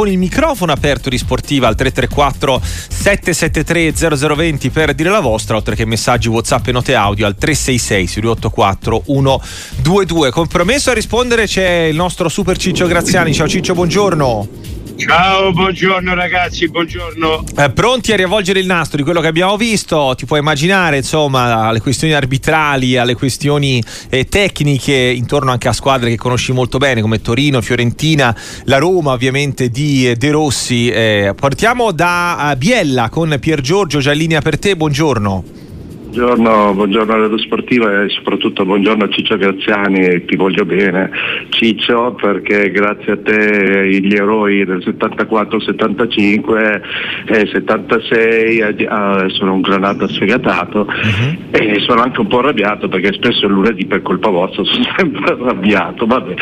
con il microfono aperto di Sportiva al 334 773 0020 per dire la vostra, oltre che messaggi WhatsApp e note audio al 366 684 122. Compromesso a rispondere c'è il nostro super Ciccio Graziani. Ciao Ciccio, buongiorno. Ciao, buongiorno ragazzi, buongiorno. Eh, pronti a riavvolgere il nastro di quello che abbiamo visto? Ti puoi immaginare, insomma, alle questioni arbitrali, alle questioni eh, tecniche intorno anche a squadre che conosci molto bene come Torino, Fiorentina, la Roma ovviamente di eh, De Rossi. Eh, partiamo da eh, Biella con Pier Giorgio, già in linea per te, buongiorno. Buongiorno, buongiorno a Radio Sportiva e soprattutto buongiorno a Ciccio Graziani, ti voglio bene Ciccio perché grazie a te gli eroi del 74-75 e 76 eh, sono un granato sfegatato uh-huh. e sono anche un po' arrabbiato perché spesso il lunedì per colpa vostra sono sempre arrabbiato. Vabbè.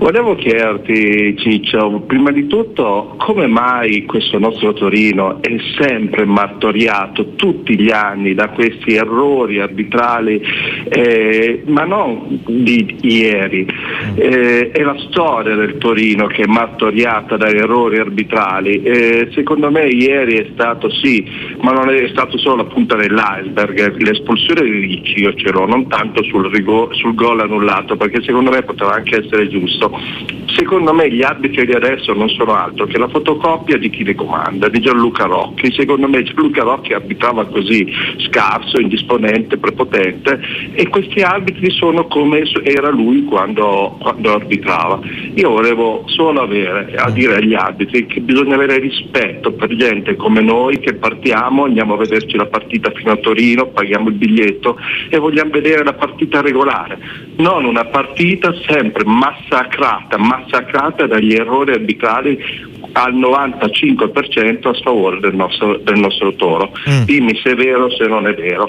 Volevo chiederti Ciccio, prima di tutto come mai questo nostro Torino è sempre martoriato tutti gli anni da questi errori arbitrali, eh, ma non di ieri. Eh, è la storia del Torino che è martoriata da errori arbitrali. Eh, secondo me ieri è stato sì, ma non è stato solo la punta dell'iceberg, l'espulsione di Ricci io ce l'ho, non tanto sul, rigo- sul gol annullato, perché secondo me poteva anche essere giusto. Secondo me gli arbitri di adesso non sono altro che la fotocopia di chi li comanda, di Gianluca Rocchi. Secondo me Gianluca Rocchi arbitrava così scarso, indisponibile esponente, prepotente e questi arbitri sono come era lui quando, quando arbitrava. Io volevo solo avere a dire agli arbitri che bisogna avere rispetto per gente come noi che partiamo, andiamo a vederci la partita fino a Torino, paghiamo il biglietto e vogliamo vedere la partita regolare, non una partita sempre massacrata, massacrata dagli errori arbitrali al 95% a sfavore del nostro, del nostro toro. Mm. Dimmi se è vero se non è vero.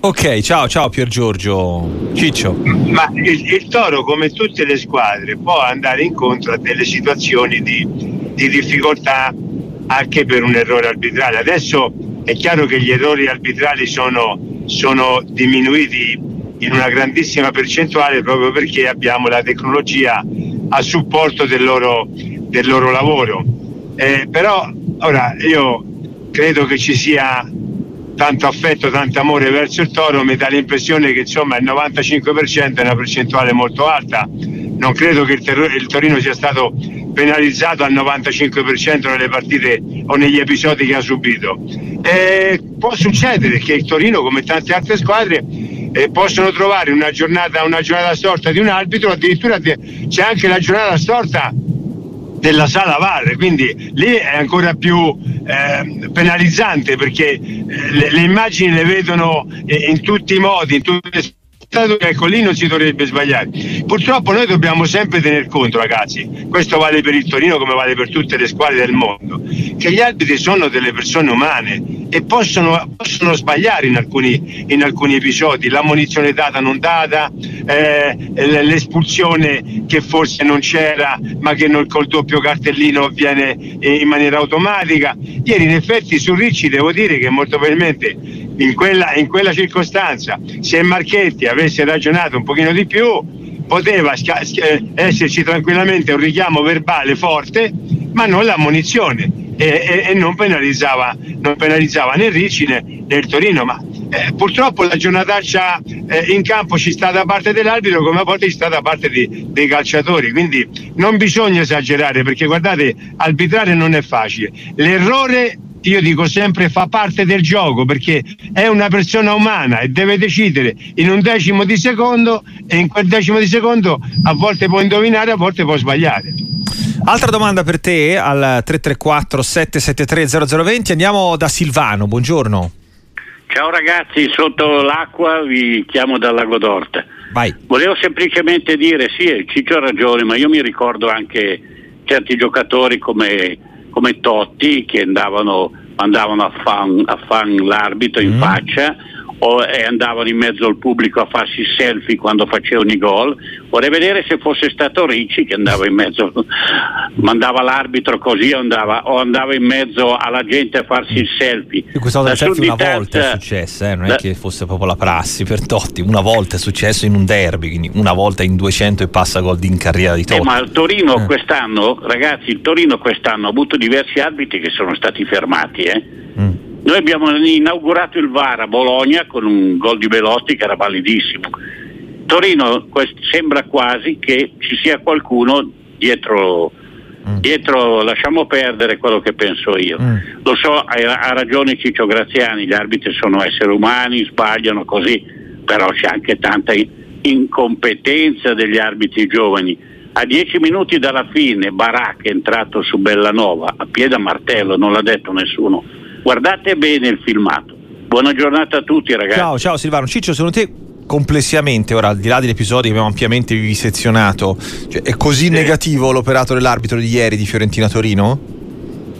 Ok, ciao, ciao Pier Giorgio. Ciccio. Ma il, il, toro, come tutte le squadre, può andare incontro a delle situazioni di, di difficoltà anche per un errore arbitrale. Adesso è chiaro che gli errori arbitrali sono, sono diminuiti in una grandissima percentuale proprio perché abbiamo la tecnologia a supporto del loro, del loro lavoro. Eh, però ora io credo che ci sia tanto affetto, tanto amore verso il Toro, mi dà l'impressione che insomma il 95% è una percentuale molto alta. Non credo che il, ter- il Torino sia stato penalizzato al 95% nelle partite o negli episodi che ha subito. Eh, può succedere che il Torino, come tante altre squadre, eh, possono trovare una giornata, una giornata storta di un arbitro, addirittura c'è anche la giornata storta della sala VAR, quindi lì è ancora più eh, penalizzante perché eh, le, le, immagini le vedono eh, in tutti i modi, in tutte le ecco lì non si dovrebbe sbagliare. Purtroppo noi dobbiamo sempre tener conto, ragazzi, questo vale per il Torino come vale per tutte le squadre del mondo, che gli arbitri sono delle persone umane e possono, possono sbagliare in alcuni, in alcuni, episodi, la munizione data non data, eh, l'espulsione che forse non c'era ma che non, col doppio cartellino avviene in maniera automatica. Ieri in effetti su Ricci devo dire che molto probabilmente in quella, in quella circostanza se Marchetti avesse ragionato un pochino di più poteva sca- esserci tranquillamente un richiamo verbale forte ma non la munizione e, e, e non, penalizzava, non, penalizzava, né Ricci né, né il Torino ma eh, purtroppo la giornataccia eh, in campo ci sta da parte dell'arbitro come a volte ci sta da parte di, dei calciatori. Quindi non bisogna esagerare perché guardate arbitrare non è facile. L'errore io dico sempre fa parte del gioco perché è una persona umana e deve decidere in un decimo di secondo e in quel decimo di secondo a volte può indovinare, a volte può sbagliare. Altra domanda per te al 334 773 0020 andiamo da Silvano, buongiorno. Ciao ragazzi, sotto l'acqua vi chiamo dal Lago d'Orta. Vai. Volevo semplicemente dire, sì, Ciccio ha ragione, ma io mi ricordo anche certi giocatori come come Totti che andavano, andavano a fan, a fan l'arbitro in mm. faccia o, e andavano in mezzo al pubblico a farsi selfie quando facevano i gol. Vorrei vedere se fosse stato Ricci che andava in mezzo, mandava l'arbitro così o andava, o andava in mezzo alla gente a farsi il selfie. E questa cosa selfie una volta è successa, eh? non è che fosse proprio la prassi per Totti, una volta è successo in un derby, quindi una volta in 200 e passa gol in carriera di Totti. Eh, ma il Torino eh. quest'anno, ragazzi, il Torino quest'anno ha avuto diversi arbitri che sono stati fermati, eh? mm. Noi abbiamo inaugurato il VAR a Bologna con un gol di Belotti che era validissimo. Torino sembra quasi che ci sia qualcuno dietro, mm. dietro, lasciamo perdere quello che penso io. Mm. Lo so, ha, ragione Ciccio Graziani, gli arbitri sono esseri umani, sbagliano così, però c'è anche tanta incompetenza degli arbitri giovani. A dieci minuti dalla fine Barak è entrato su Bellanova a piede a martello, non l'ha detto nessuno Guardate bene il filmato. Buona giornata a tutti ragazzi. Ciao, ciao Silvano. Ciccio, secondo te complessivamente, ora al di là degli episodi che abbiamo ampiamente vivisezionato, cioè, è così sì. negativo l'operato dell'arbitro di ieri di Fiorentina-Torino?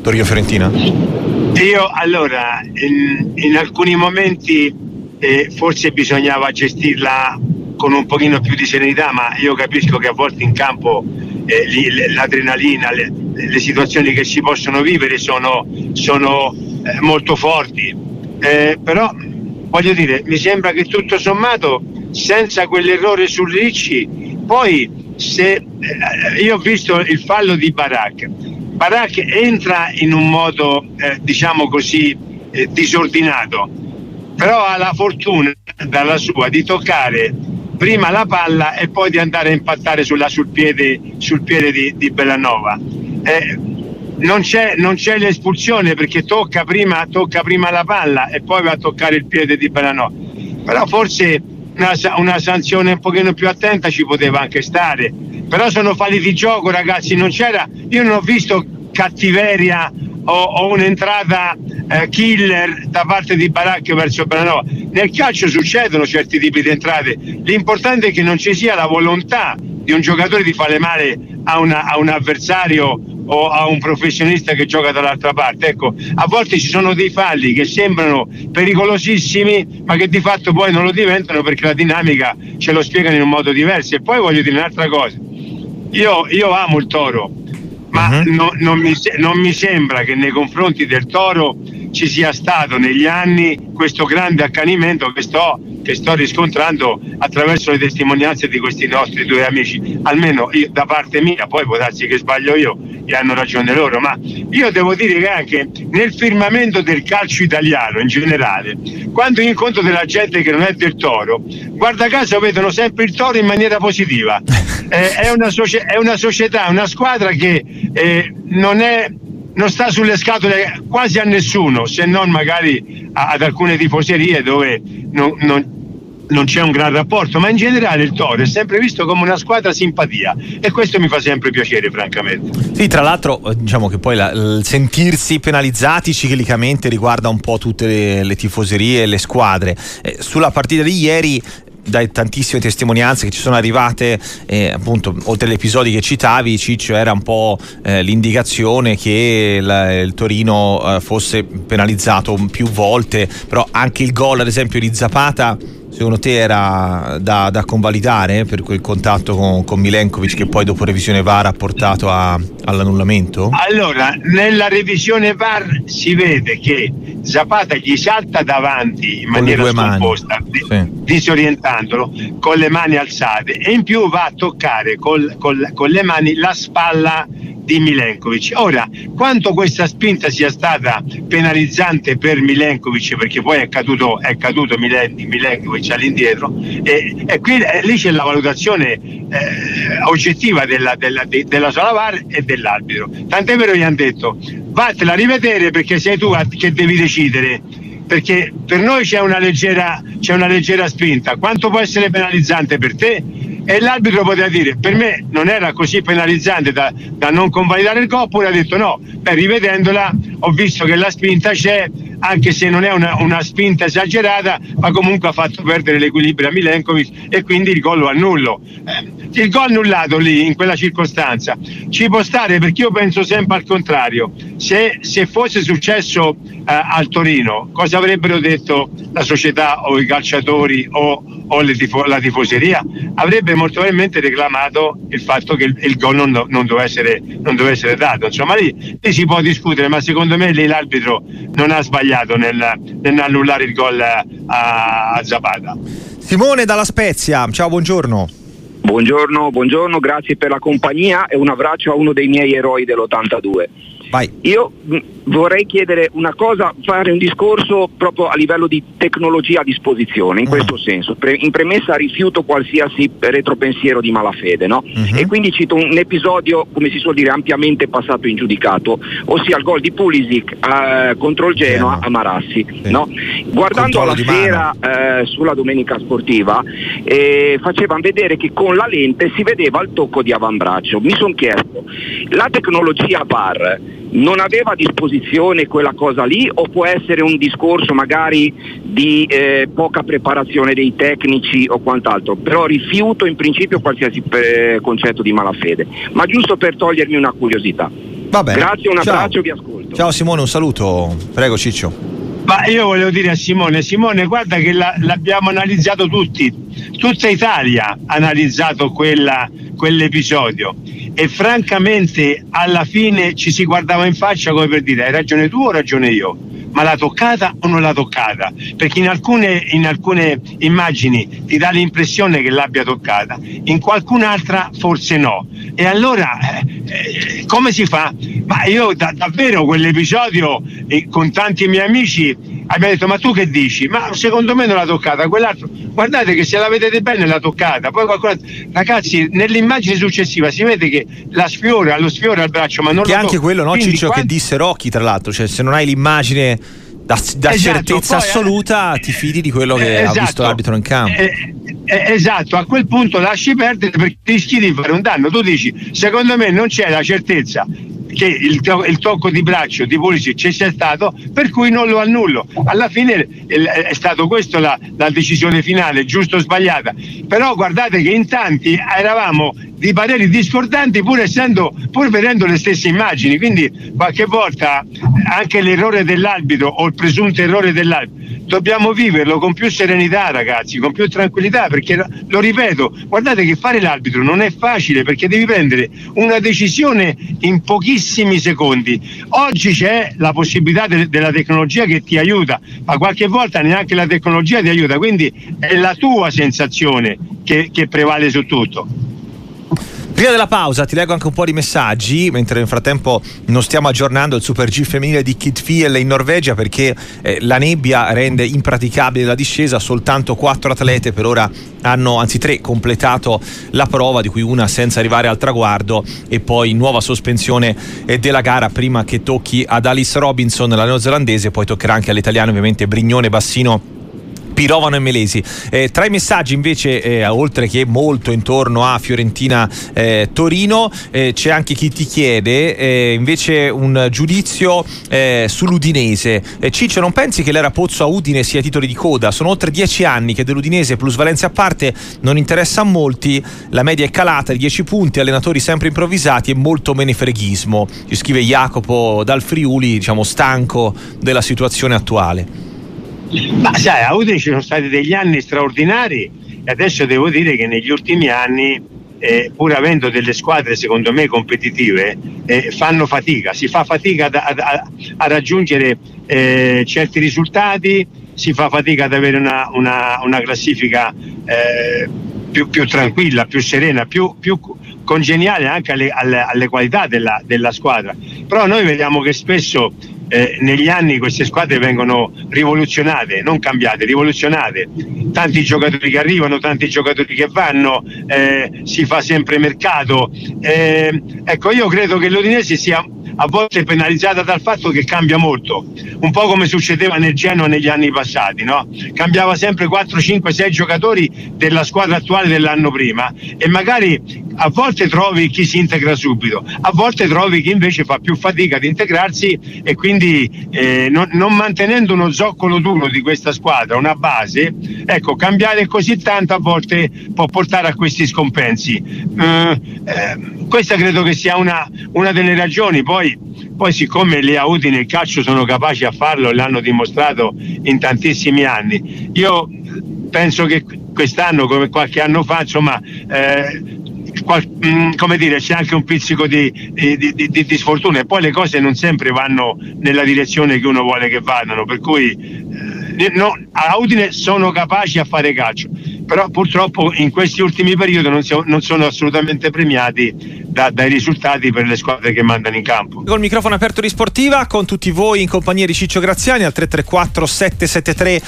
Torino-Fiorentina? Io allora, in, in alcuni momenti eh, forse bisognava gestirla con un pochino più di serenità, ma io capisco che a volte in campo eh, l'adrenalina, le, le, situazioni che si possono vivere sono, sono eh, molto forti. Eh, però voglio dire, mi sembra che tutto sommato, senza quell'errore su Ricci, poi se eh, io ho visto il fallo di Barak, Barak entra in un modo eh, diciamo così eh, disordinato, però ha la fortuna dalla sua di toccare prima la palla e poi di andare a impattare sulla, sul, piede, sul piede di, di Bellanova. Eh, non c'è, non c'è, l'espulsione perché tocca prima, tocca prima, la palla e poi va a toccare il piede di Belanò. Però forse una, una, sanzione un pochino più attenta ci poteva anche stare. Però sono falli di gioco, ragazzi, non c'era. Io non ho visto cattiveria o, o un'entrata eh, killer da parte di Baracchio verso Belanò. Nel calcio succedono certi tipi di entrate. L'importante è che non ci sia la volontà di un giocatore di fare male a, una, a un avversario o a un professionista che gioca dall'altra parte. Ecco, a volte ci sono dei falli che sembrano pericolosissimi, ma che di fatto poi non lo diventano perché la dinamica ce lo spiegano in un modo diverso. E poi voglio dire un'altra cosa. Io, io amo il toro, ma uh-huh. no, non, mi, non mi sembra che nei confronti del toro ci sia stato negli anni questo grande accanimento che sto, che sto riscontrando attraverso le testimonianze di questi nostri due amici, almeno io, da parte mia, poi può darsi che sbaglio io e hanno ragione loro, ma io devo dire che anche nel firmamento del calcio italiano in generale, quando incontro della gente che non è del toro, guarda caso vedono sempre il toro in maniera positiva. Eh, è, una socie- è, una società, una squadra che eh, non è non sta sulle scatole quasi a nessuno, se non magari ad alcune tifoserie dove non, non, non c'è un gran rapporto, ma in generale il Toro è sempre visto come una squadra simpatia e questo mi fa sempre piacere, francamente. Sì, tra l'altro, eh, diciamo che poi la, il sentirsi penalizzati ciclicamente riguarda un po' tutte le, le tifoserie e le squadre. Eh, sulla partita di ieri da tantissime testimonianze che ci sono arrivate, eh, appunto, oltre agli episodi che citavi, Ciccio era un po' eh, l'indicazione che la, il Torino eh, fosse penalizzato più volte, però anche il gol, ad esempio, di Zapata secondo te era da, da convalidare per quel contatto con, con, Milenkovic che poi dopo revisione VAR ha portato a, all'annullamento? Allora, nella revisione VAR si vede che Zapata gli salta davanti in maniera scomposta, sì. disorientandolo con le mani alzate e in più va a toccare col, col, con le mani la spalla di Milenkovic. Ora, quanto questa spinta sia stata penalizzante per Milenkovic, perché poi è caduto, è caduto Milen, Milenkovic all'indietro, e, e qui, e lì c'è la valutazione eh, oggettiva della, della, de, della sala VAR e dell'arbitro. Tant'è vero gli hanno detto, vattela a rivedere perché sei tu che devi decidere perché per noi c'è una, leggera, c'è una leggera spinta, quanto può essere penalizzante per te? E l'arbitro poteva dire, per me non era così penalizzante da, da non convalidare il gol, oppure ha detto no, beh, rivedendola ho visto che la spinta c'è, anche se non è una, una spinta esagerata, ma comunque ha fatto perdere l'equilibrio a Milenkovic e quindi il gol lo annullo. Eh, il gol annullato lì in quella circostanza ci può stare perché io penso sempre al contrario. Se, se fosse successo eh, al Torino, cosa avrebbero detto la società o i calciatori o, o tifo- la tifoseria? Avrebbe molto probabilmente reclamato il fatto che il, il gol non, non, doveva essere, non, doveva essere, dato. Insomma, lì, lì, si può discutere, ma secondo me lì l'arbitro non ha sbagliato nel, nell'annullare il gol a, a Zapata. Simone dalla Spezia, ciao, buongiorno. Buongiorno, buongiorno, grazie per la compagnia e un abbraccio a uno dei miei eroi dell'82. Vai. Io vorrei chiedere una cosa, fare un discorso proprio a livello di tecnologia a disposizione, in uh-huh. questo senso. Pre- in premessa rifiuto qualsiasi retropensiero di malafede, no? uh-huh. E quindi cito un episodio, come si suol dire, ampiamente passato in giudicato, ossia il gol di Pulisic eh, contro il Genoa a Marassi. Sì. No? Guardando la sera eh, sulla domenica sportiva, eh, facevano vedere che con la lente si vedeva il tocco di avambraccio. Mi sono chiesto, la tecnologia VAR non aveva a disposizione quella cosa lì o può essere un discorso magari di eh, poca preparazione dei tecnici o quant'altro, però rifiuto in principio qualsiasi eh, concetto di malafede, ma giusto per togliermi una curiosità. Grazie, un abbraccio, vi ascolto. Ciao Simone, un saluto. Prego Ciccio. Ma io volevo dire a Simone, Simone guarda che la, l'abbiamo analizzato tutti, tutta Italia ha analizzato quella, quell'episodio e francamente alla fine ci si guardava in faccia come per dire hai ragione tu o ragione io ma l'ha toccata o non l'ha toccata? Perché in alcune, in alcune immagini ti dà l'impressione che l'abbia toccata, in qualcun'altra forse no. E allora eh, come si fa? Ma io da, davvero quell'episodio eh, con tanti miei amici abbiamo detto ma tu che dici? Ma secondo me non l'ha toccata, quell'altro guardate che se la vedete bene l'ha toccata, poi qualcuno ragazzi nell'immagine successiva si vede che la sfiora, lo sfiora al braccio, ma non che lo anche tocca. quello no Quindi, Ciccio quando... che disse Rocchi tra l'altro, cioè se non hai l'immagine da, da esatto, certezza poi, assoluta ti fidi di quello che esatto, ha visto l'arbitro in campo. Eh, eh, esatto, a quel punto lasci perdere perché rischi di fare un danno. Tu dici, secondo me non c'è la certezza che il, to- il, tocco di braccio di Pulisic ci sia stato, per cui non lo annullo. Alla fine è stato questa la, la decisione finale, giusto o sbagliata. Però guardate che in tanti eravamo di pareri discordanti pur essendo pur vedendo le stesse immagini quindi qualche volta anche l'errore dell'arbitro o il presunto errore dell'arbitro dobbiamo viverlo con più serenità ragazzi con più tranquillità perché lo ripeto guardate che fare l'arbitro non è facile perché devi prendere una decisione in pochissimi secondi. Oggi c'è la possibilità de- della tecnologia che ti aiuta ma qualche volta neanche la tecnologia ti aiuta quindi è la tua sensazione che, che prevale su tutto Prima della pausa ti leggo anche un po' di messaggi, mentre nel frattempo non stiamo aggiornando il Super G femminile di Kitfiel in Norvegia perché eh, la nebbia rende impraticabile la discesa, soltanto quattro atlete per ora hanno, anzi tre, completato la prova, di cui una senza arrivare al traguardo e poi nuova sospensione eh, della gara prima che tocchi ad Alice Robinson, la neozelandese, poi toccherà anche all'italiano ovviamente Brignone Bassino Pirovano e Melesi. Eh, tra i messaggi invece, eh, oltre che molto intorno a Fiorentina-Torino, eh, c'è anche chi ti chiede eh, invece un giudizio eh, sull'Udinese. Eh, Ciccio, non pensi che l'era Pozzo a Udine sia titoli di coda? Sono oltre dieci anni che dell'Udinese plusvalenza a parte non interessa a molti, la media è calata di 10 punti, allenatori sempre improvvisati e molto menefreghismo. Ci scrive Jacopo dal Friuli, diciamo stanco della situazione attuale. Ma sai, a Udine ci sono stati degli anni straordinari e adesso devo dire che negli ultimi anni, eh, pur avendo delle squadre secondo me competitive, eh, fanno fatica, si fa fatica a, a, a raggiungere eh, certi risultati, si fa fatica ad avere una, una, una classifica eh, più, più, tranquilla, più serena, più, più congeniale anche alle, alle, alle qualità della, della, squadra. Però noi vediamo che spesso eh, negli anni queste squadre vengono rivoluzionate, non cambiate, rivoluzionate. Tanti giocatori che arrivano, tanti giocatori che vanno, eh, si fa sempre mercato. Eh, ecco, io credo che l'Udinese sia a volte penalizzata dal fatto che cambia molto, un po' come succedeva nel Genoa negli anni passati, no? cambiava sempre 4, 5, 6 giocatori della squadra attuale dell'anno prima e magari a volte trovi chi si integra subito, a volte trovi chi invece fa più fatica ad integrarsi e quindi eh, non, non, mantenendo uno zoccolo duro di questa squadra, una base, ecco, cambiare così tanto a volte può portare a questi scompensi. Eh, eh, questa credo che sia una, una delle ragioni, poi, poi siccome le Audi nel calcio sono capaci a farlo e l'hanno dimostrato in tantissimi anni, io penso che quest'anno come qualche anno fa insomma eh, qual, mh, mm, come dire c'è anche un pizzico di, di, di, di, sfortuna. E poi le cose non sempre vanno nella direzione che uno vuole che vadano. Per cui eh, no, a Udine sono capaci a fare calcio però purtroppo in questi ultimi periodi non, so, non sono assolutamente premiati da, dai risultati per le squadre che mandano in campo. Col microfono aperto di Sportiva con tutti voi in compagnia di Ciccio Graziani al 334 773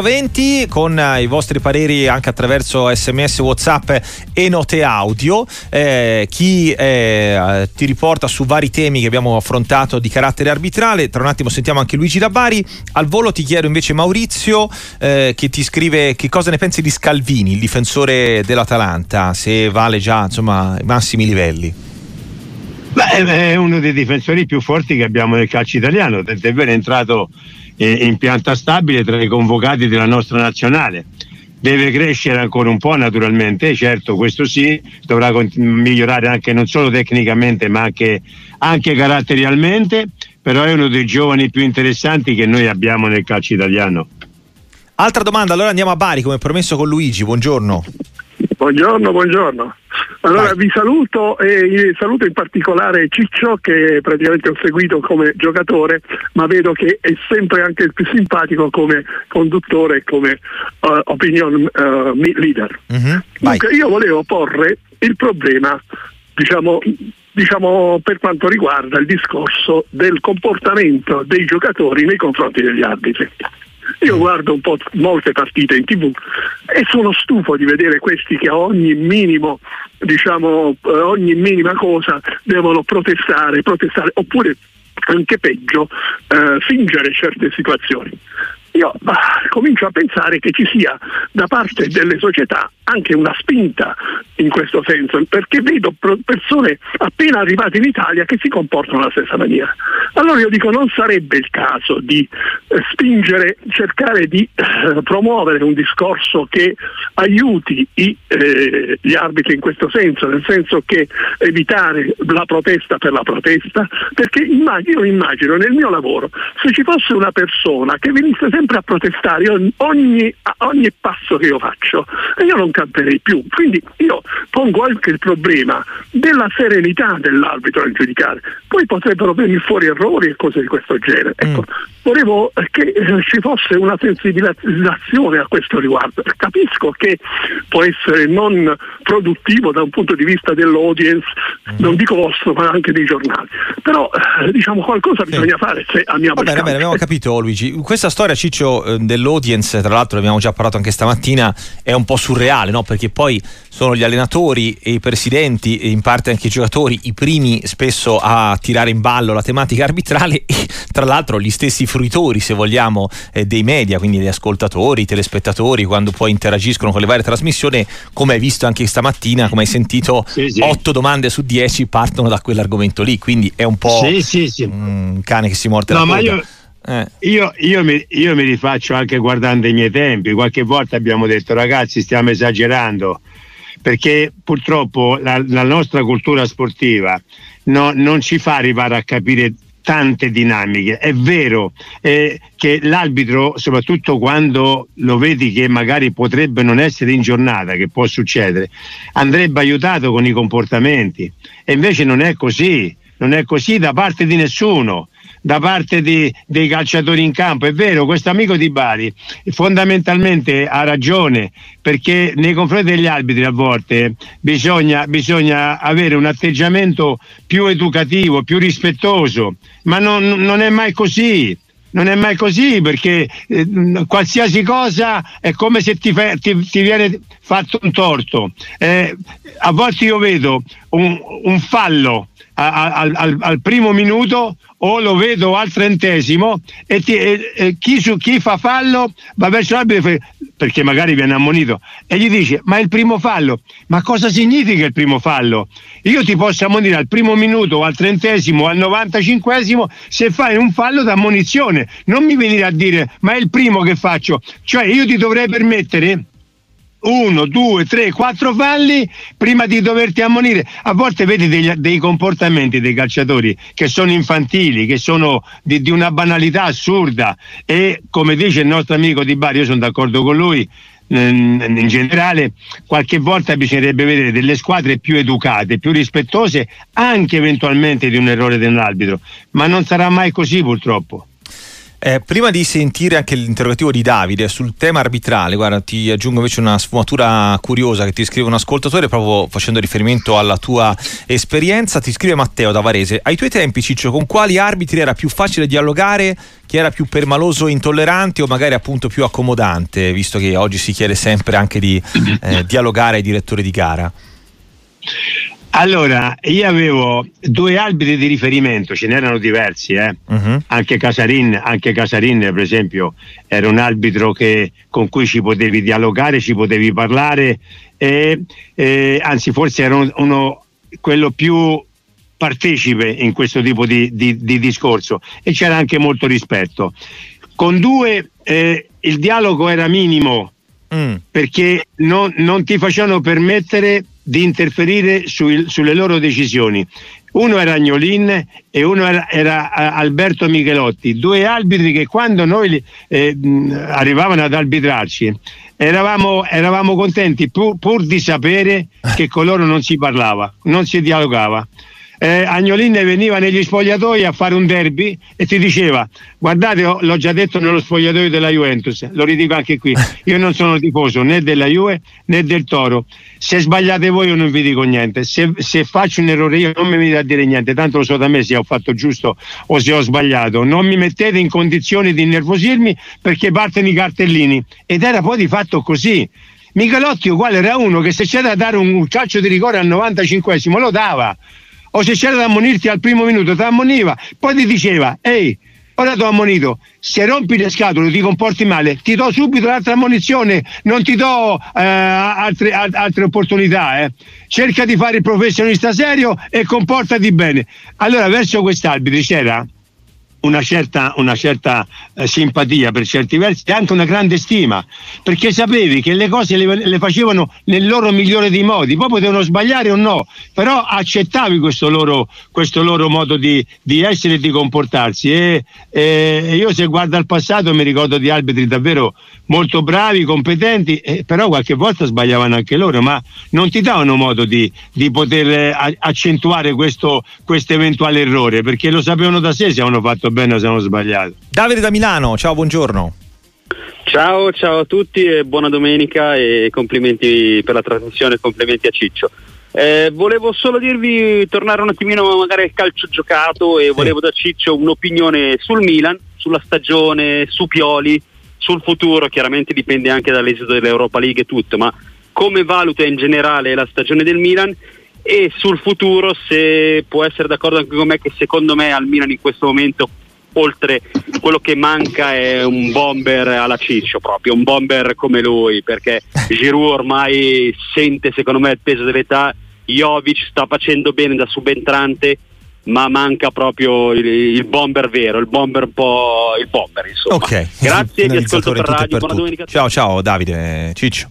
0020 con eh, i vostri pareri anche attraverso sms, whatsapp e note audio. Eh, chi eh, ti riporta su vari temi che abbiamo affrontato di carattere arbitrale. Tra un attimo sentiamo anche Luigi Dabari. Al volo ti chiedo invece Maurizio eh, che ti scrive che cosa ne pensi di Scalvini, il difensore dell'Atalanta, se vale già insomma i massimi livelli. Beh, è uno dei difensori più forti che abbiamo nel calcio italiano, tant'è vero entrato in pianta stabile tra i convocati della nostra nazionale. Deve crescere ancora un po' naturalmente, certo questo sì, dovrà migliorare anche non solo tecnicamente ma anche, anche caratterialmente, però è uno dei giovani più interessanti che noi abbiamo nel calcio italiano. Altra domanda, allora andiamo a Bari come promesso con Luigi, buongiorno. Buongiorno, buongiorno. Allora Vai. vi saluto e saluto in particolare Ciccio che praticamente ho seguito come giocatore, ma vedo che è sempre anche il più simpatico come conduttore e come uh, opinion uh, leader. Mm-hmm. Dunque, io volevo porre il problema, diciamo, diciamo, per quanto riguarda il discorso del comportamento dei giocatori nei confronti degli arbitri. Io guardo un po' molte partite in tv e sono stufo di vedere questi che a ogni minimo, diciamo, eh, ogni minima cosa devono protestare, protestare, oppure anche peggio, eh, fingere certe situazioni io ah, comincio a pensare che ci sia da parte delle società anche una spinta in questo senso, perché vedo persone appena arrivate in Italia che si comportano alla stessa maniera. Allora io dico non sarebbe il caso di eh, spingere, cercare di eh, promuovere un discorso che aiuti i, eh, gli arbitri in questo senso, nel senso che evitare la protesta per la protesta, perché immagino, immagino nel mio lavoro se ci fosse una persona che venisse sempre sempre a protestare ogni, a ogni passo che io faccio e io non camperei più. Quindi io pongo anche il problema della serenità dell'arbitro nel giudicare. Poi potrebbero venire fuori errori e cose di questo genere. Ecco, mm. volevo che eh, ci fosse una sensibilizzazione a questo riguardo. Capisco che può essere non produttivo da un punto di vista dell'audience, mm. non dico vostro, ma anche dei giornali. Però eh, diciamo qualcosa bisogna sì. fare se amiamo Va bene, bene, abbiamo capito Luigi. Questa storia ci Ciccio eh, dell'audience, tra l'altro abbiamo già parlato anche stamattina, è un po' surreale, no? perché poi sono gli allenatori e i presidenti e in parte anche i giocatori i primi spesso a tirare in ballo la tematica arbitrale e tra l'altro gli stessi fruitori, se vogliamo, eh, dei media, quindi gli ascoltatori, i telespettatori, quando poi interagiscono con le varie trasmissioni, come hai visto anche stamattina, come hai sentito, sì, sì. 8 domande su 10 partono da quell'argomento lì, quindi è un po' sì, un cane che si morde no, la coda. Eh. Io, io, mi, io, mi, rifaccio anche guardando i miei tempi. Qualche volta abbiamo detto, ragazzi, stiamo esagerando perché purtroppo la, la nostra cultura sportiva no, non ci fa arrivare a capire tante dinamiche. È vero eh, che l'arbitro, soprattutto quando lo vedi che magari potrebbe non essere in giornata, che può succedere, andrebbe aiutato con i comportamenti. E invece non è così, non è così da parte di nessuno da parte di, dei calciatori in campo. È vero, questo amico di Bari fondamentalmente ha ragione perché nei confronti degli arbitri a volte bisogna, bisogna avere un atteggiamento più educativo, più rispettoso, ma non, non è mai così non è mai così perché eh, qualsiasi cosa è come se ti, fa, ti, ti viene fatto un torto. Eh, a volte io vedo un, un fallo al, al, al, primo minuto o lo vedo al trentesimo e, ti, e, e chi, su, chi, fa fallo va verso l'arbitro perché magari viene ammonito e gli dice ma è il primo fallo? Ma cosa significa il primo fallo? Io ti posso ammonire al primo minuto o al trentesimo o al novantacinquesimo se fai un fallo d'ammonizione. Non mi venire a dire ma è il primo che faccio. Cioè io ti dovrei permettere uno, due, tre, quattro falli prima di doverti ammonire. A volte vedi degli, dei comportamenti dei calciatori che sono infantili, che sono di, di, una banalità assurda e come dice il nostro amico Di Bari, io sono d'accordo con lui, in generale qualche volta bisognerebbe vedere delle squadre più educate, più rispettose anche eventualmente di un errore dell'arbitro, ma non sarà mai così purtroppo. Eh, prima di sentire anche l'interrogativo di Davide sul tema arbitrale, guarda, ti aggiungo invece una sfumatura curiosa che ti scrive un ascoltatore proprio facendo riferimento alla tua esperienza. Ti scrive Matteo da Varese: Ai tuoi tempi, Ciccio, con quali arbitri era più facile dialogare? Chi era più permaloso, intollerante o magari appunto più accomodante, visto che oggi si chiede sempre anche di eh, dialogare ai direttori di gara? Allora, io avevo due alberi di riferimento, ce n'erano diversi, eh? uh-huh. anche, Casarin, anche Casarin, per esempio, era un arbitro che, con cui ci potevi dialogare, ci potevi parlare, e, e, anzi forse era uno, quello più partecipe in questo tipo di, di, di, discorso e c'era anche molto rispetto. Con due eh, il dialogo era minimo mm. perché non, non ti facevano permettere di interferire sui, sulle loro decisioni. Uno era Agnolin e uno era, era Alberto Michelotti, due arbitri che quando noi eh, arrivavano ad arbitrarci eravamo, eravamo contenti pur, pur, di sapere che con loro non si parlava, non si dialogava eh, Agnolin veniva negli spogliatoi a fare un derby e ti diceva guardate l'ho già detto nello spogliatoio della Juventus lo ridico anche qui io non sono tifoso né della Juve né del Toro. Se sbagliate voi io non vi dico niente se, se faccio un errore io non mi venite a dire niente tanto lo so da me se ho fatto giusto o se ho sbagliato. Non mi mettete in condizioni di innervosirmi perché partono i cartellini. Ed era poi di fatto così. Michelotti uguale era uno che se c'era da dare un calcio di rigore al 95 lo dava o se c'era da ammonirti al primo minuto ti ammoniva, poi ti diceva, ehi, ora ti ho ammonito, se rompi le scatole ti comporti male, ti do subito l'altra ammonizione, non ti do eh, altre, altre, opportunità. Eh. Cerca di fare il professionista serio e comportati bene. Allora, verso quest'arbitri c'era una certa, una certa eh, simpatia per certi versi e anche una grande stima, perché sapevi che le cose le, le, facevano nel loro migliore dei modi, poi potevano sbagliare o no, però accettavi questo loro, questo loro modo di, di, essere e di comportarsi. E, e, io se guardo al passato mi ricordo di arbitri davvero molto bravi, competenti, eh, però qualche volta sbagliavano anche loro, ma non ti davano modo di, di poter eh, accentuare questo eventuale errore, perché lo sapevano da sé se avevano fatto bene o se hanno sbagliato. Davide da Milano, ciao, buongiorno. Ciao, ciao a tutti e buona domenica e complimenti per la trasmissione, complimenti a Ciccio. Eh, volevo solo dirvi, tornare un attimino magari al calcio giocato e sì. volevo da Ciccio un'opinione sul Milan, sulla stagione, su Pioli, sul futuro, chiaramente dipende anche dall'esito dell'Europa League e tutto, ma come valuta in generale la stagione del Milan e sul futuro se può essere d'accordo anche con me che secondo me al Milan in questo momento oltre quello che manca è un bomber alla Ciccio proprio, un bomber come lui perché Giroud ormai sente secondo me il peso dell'età, Jovic sta facendo bene da subentrante ma manca proprio il, il, bomber vero, il bomber un po' il bomber insomma. Ok, grazie, vi ascolto per radio, buona domenica. Ciao ciao Davide, Ciccio.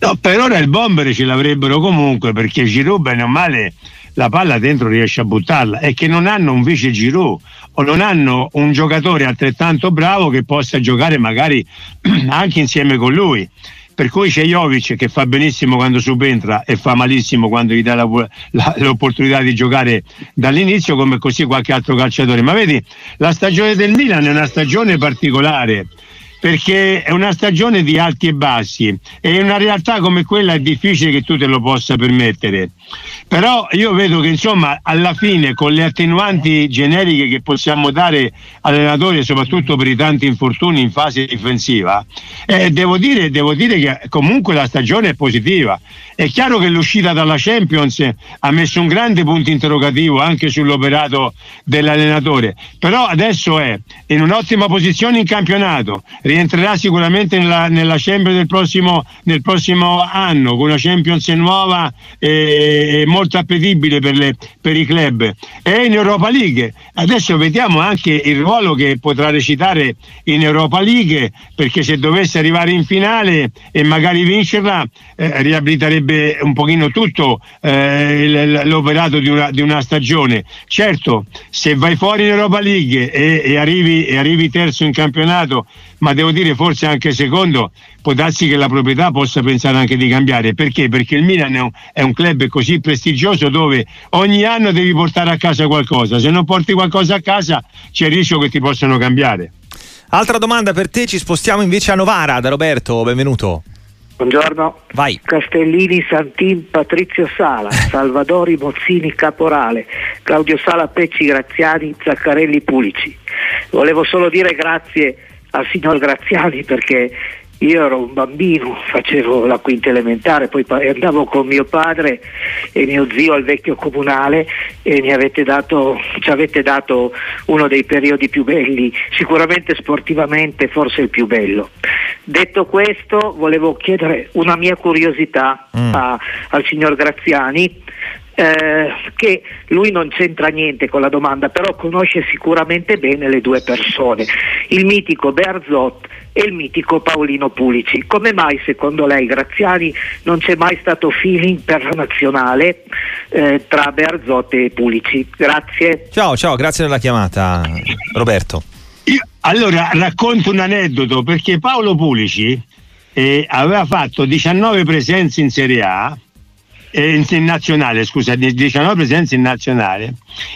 No, per ora il bomber ce l'avrebbero comunque perché Giroud bene o male la palla dentro riesce a buttarla e che non hanno un vice Giroud o non hanno un giocatore altrettanto bravo che possa giocare magari anche insieme con lui. Per cui c'è Jovic che fa benissimo quando subentra e fa malissimo quando gli dà la, la, l'opportunità di giocare dall'inizio come così qualche altro calciatore. Ma vedi la stagione del Milan è una stagione particolare perché è una stagione di alti e bassi e in una realtà come quella è difficile che tu te lo possa permettere. Però io vedo che insomma alla fine con le attenuanti generiche che possiamo dare all'allenatore, soprattutto per i tanti infortuni in fase difensiva, eh, devo, dire, devo dire che comunque la stagione è positiva. È chiaro che l'uscita dalla Champions ha messo un grande punto interrogativo anche sull'operato dell'allenatore, però adesso è in un'ottima posizione in campionato. Rientrerà sicuramente nella, nella Champions del prossimo, nel prossimo anno con una Champions nuova e, e molto appetibile per, le, per, i club. E in Europa League. Adesso vediamo anche il ruolo che potrà recitare in Europa League perché se dovesse arrivare in finale e magari vincerla eh, riabiliterebbe un pochino tutto eh, l'operato di una, di una, stagione certo se vai fuori in Europa League e, e, arrivi, e arrivi terzo in campionato ma devo dire forse anche secondo, può darsi che la proprietà possa pensare anche di cambiare. Perché? Perché il Milan è un, club così prestigioso dove ogni anno devi portare a casa qualcosa, se non porti qualcosa a casa c'è il rischio che ti possano cambiare. Altra domanda per te, ci spostiamo invece a Novara da Roberto, benvenuto. Buongiorno. Vai. Castellini, Santin, Patrizio Sala, Salvadori, Mozzini, Caporale, Claudio Sala, Pecci, Graziani, Zaccarelli, Pulici. Volevo solo dire grazie al signor Graziani perché io ero un bambino, facevo la quinta elementare, poi andavo con mio padre e mio zio al vecchio comunale e mi avete dato, ci avete dato uno dei periodi più belli, sicuramente sportivamente forse il più bello. Detto questo, volevo chiedere una mia curiosità mm. a, al signor Graziani eh, che lui non c'entra niente con la domanda, però conosce sicuramente bene le due persone, il mitico Berzot e il mitico Paolino Pulici. Come mai secondo lei Graziani non c'è mai stato feeling per nazionale eh, tra Berzot e Pulici? Grazie. Ciao, ciao, grazie della chiamata Roberto. Io, allora racconto un aneddoto perché Paolo Pulici eh, aveva fatto 19 presenze in Serie A eh, in nazionale, scusa, 19 presenze in nazionale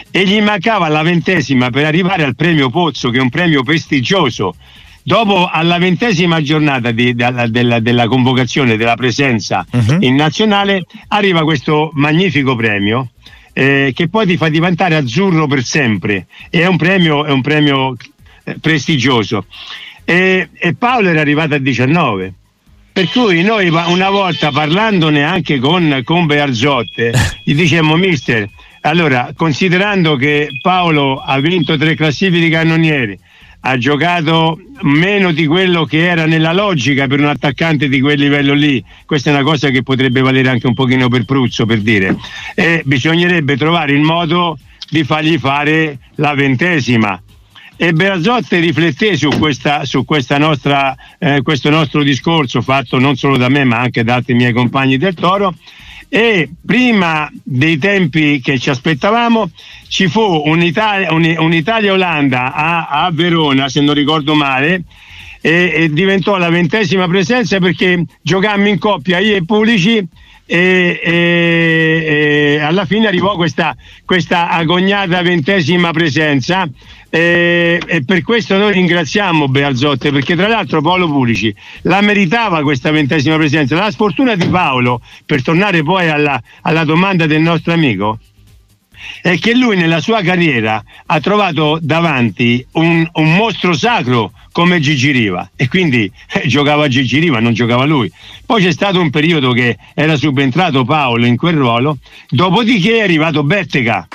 e gli mancava la ventesima per arrivare al premio Pozzo, che è un premio prestigioso. Dopo alla ventesima giornata di, della, della, della, convocazione della presenza uh-huh. in nazionale arriva questo magnifico premio eh, che poi ti fa diventare azzurro per sempre. E è un premio, è un premio prestigioso. E, e Paolo era arrivato a 19 per cui noi una volta parlandone anche con, con Bearzotte, gli dicemmo, mister, allora, considerando che Paolo ha vinto tre classifiche cannonieri, ha giocato meno di quello che era nella logica per un attaccante di quel livello lì. Questa è una cosa che potrebbe valere anche un pochino per Pruzzo, per dire. E bisognerebbe trovare il modo di fargli fare la ventesima e Berazotte rifletté su, questa, su questa nostra, eh, questo nostro discorso fatto non solo da me ma anche da altri miei compagni del Toro. E prima dei tempi che ci aspettavamo ci fu un'Italia, un'Italia-Olanda a, a, Verona se non ricordo male e, e, diventò la ventesima presenza perché giocammo in coppia io e Pulici e, e, e alla fine arrivò questa, questa agognata ventesima presenza e, e, per questo noi ringraziamo Bealzotte perché tra l'altro Paolo Pulici la meritava questa ventesima presenza. La sfortuna di Paolo, per tornare poi alla, alla domanda del nostro amico, è che lui nella sua carriera ha trovato davanti un, un mostro sacro come Gigi Riva e quindi eh, giocava Gigi Riva, non giocava lui. Poi c'è stato un periodo che era subentrato Paolo in quel ruolo, dopodiché è arrivato Bettega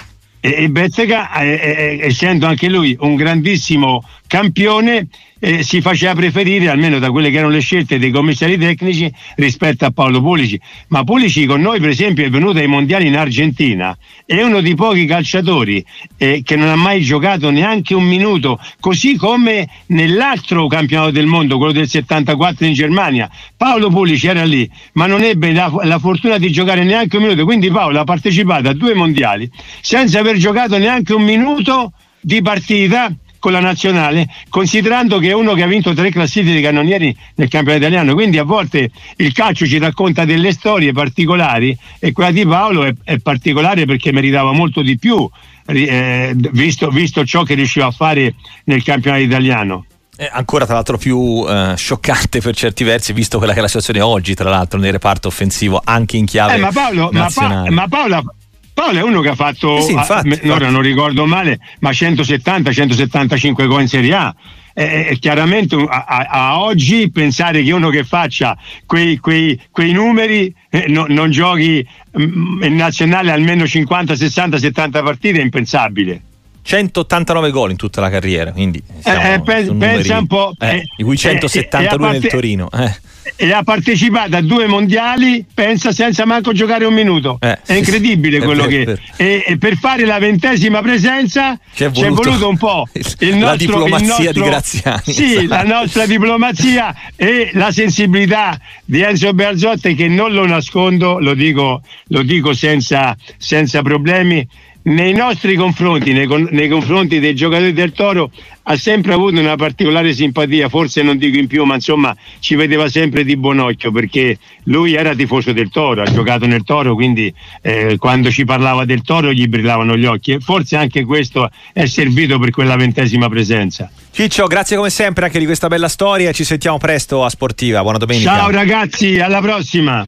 e, Bettega, essendo anche lui un grandissimo campione, eh, si faceva preferire, almeno da quelle che erano le scelte dei commissari tecnici, rispetto a Paolo Pulici. Ma Pulici con noi, per esempio, è venuto ai mondiali in Argentina, è uno dei pochi calciatori eh, che non ha mai giocato neanche un minuto, così come nell'altro campionato del mondo, quello del 74 in Germania. Paolo Pulici era lì, ma non ebbe la, la fortuna di giocare neanche un minuto. Quindi Paolo ha partecipato a due mondiali senza aver giocato neanche un minuto di partita con la nazionale, considerando che è uno che ha vinto tre classifiche di cannonieri nel campionato italiano, quindi a volte il calcio ci racconta delle storie particolari e quella di Paolo è, è particolare perché meritava molto di più, eh, visto, visto ciò che riusciva a fare nel campionato italiano. È ancora tra l'altro più eh, scioccante per certi versi, visto quella che è la situazione oggi, tra l'altro, nel reparto offensivo, anche in chiave eh, ma Paolo. Ma, pa- ma Paolo Paolo è uno che ha fatto, eh sì, infatti, a, ora non ricordo male, ma 170-175 gol in Serie A. Eh, chiaramente a, a, a, oggi pensare che uno che faccia quei, quei, quei numeri eh, no, non giochi mh, mm, in nazionale almeno 50, 60, 70 partite è impensabile. 189 gol in tutta la carriera, quindi eh, eh pensa numeri, un po', eh, di cui 172 parte, nel Torino. E ha partecipato a due mondiali, pensa senza manco giocare un minuto. Eh, è incredibile sì, quello è che. E, e, per fare la ventesima presenza ci è voluto, voluto un po' il nostro, la diplomazia nostro, di Graziani. Sì, esatto. la nostra diplomazia e la sensibilità di Enzo Berzotti, che non lo nascondo, lo dico, lo dico senza, senza problemi nei nostri confronti, nei, nei, confronti dei giocatori del Toro, ha sempre avuto una particolare simpatia, forse non dico in più, ma insomma ci vedeva sempre di buon occhio perché lui era tifoso del Toro, ha giocato nel Toro, quindi eh, quando ci parlava del Toro gli brillavano gli occhi e forse anche questo è servito per quella ventesima presenza. Ciccio, grazie come sempre anche di questa bella storia, ci sentiamo presto a Sportiva, buona domenica. Ciao ragazzi, alla prossima.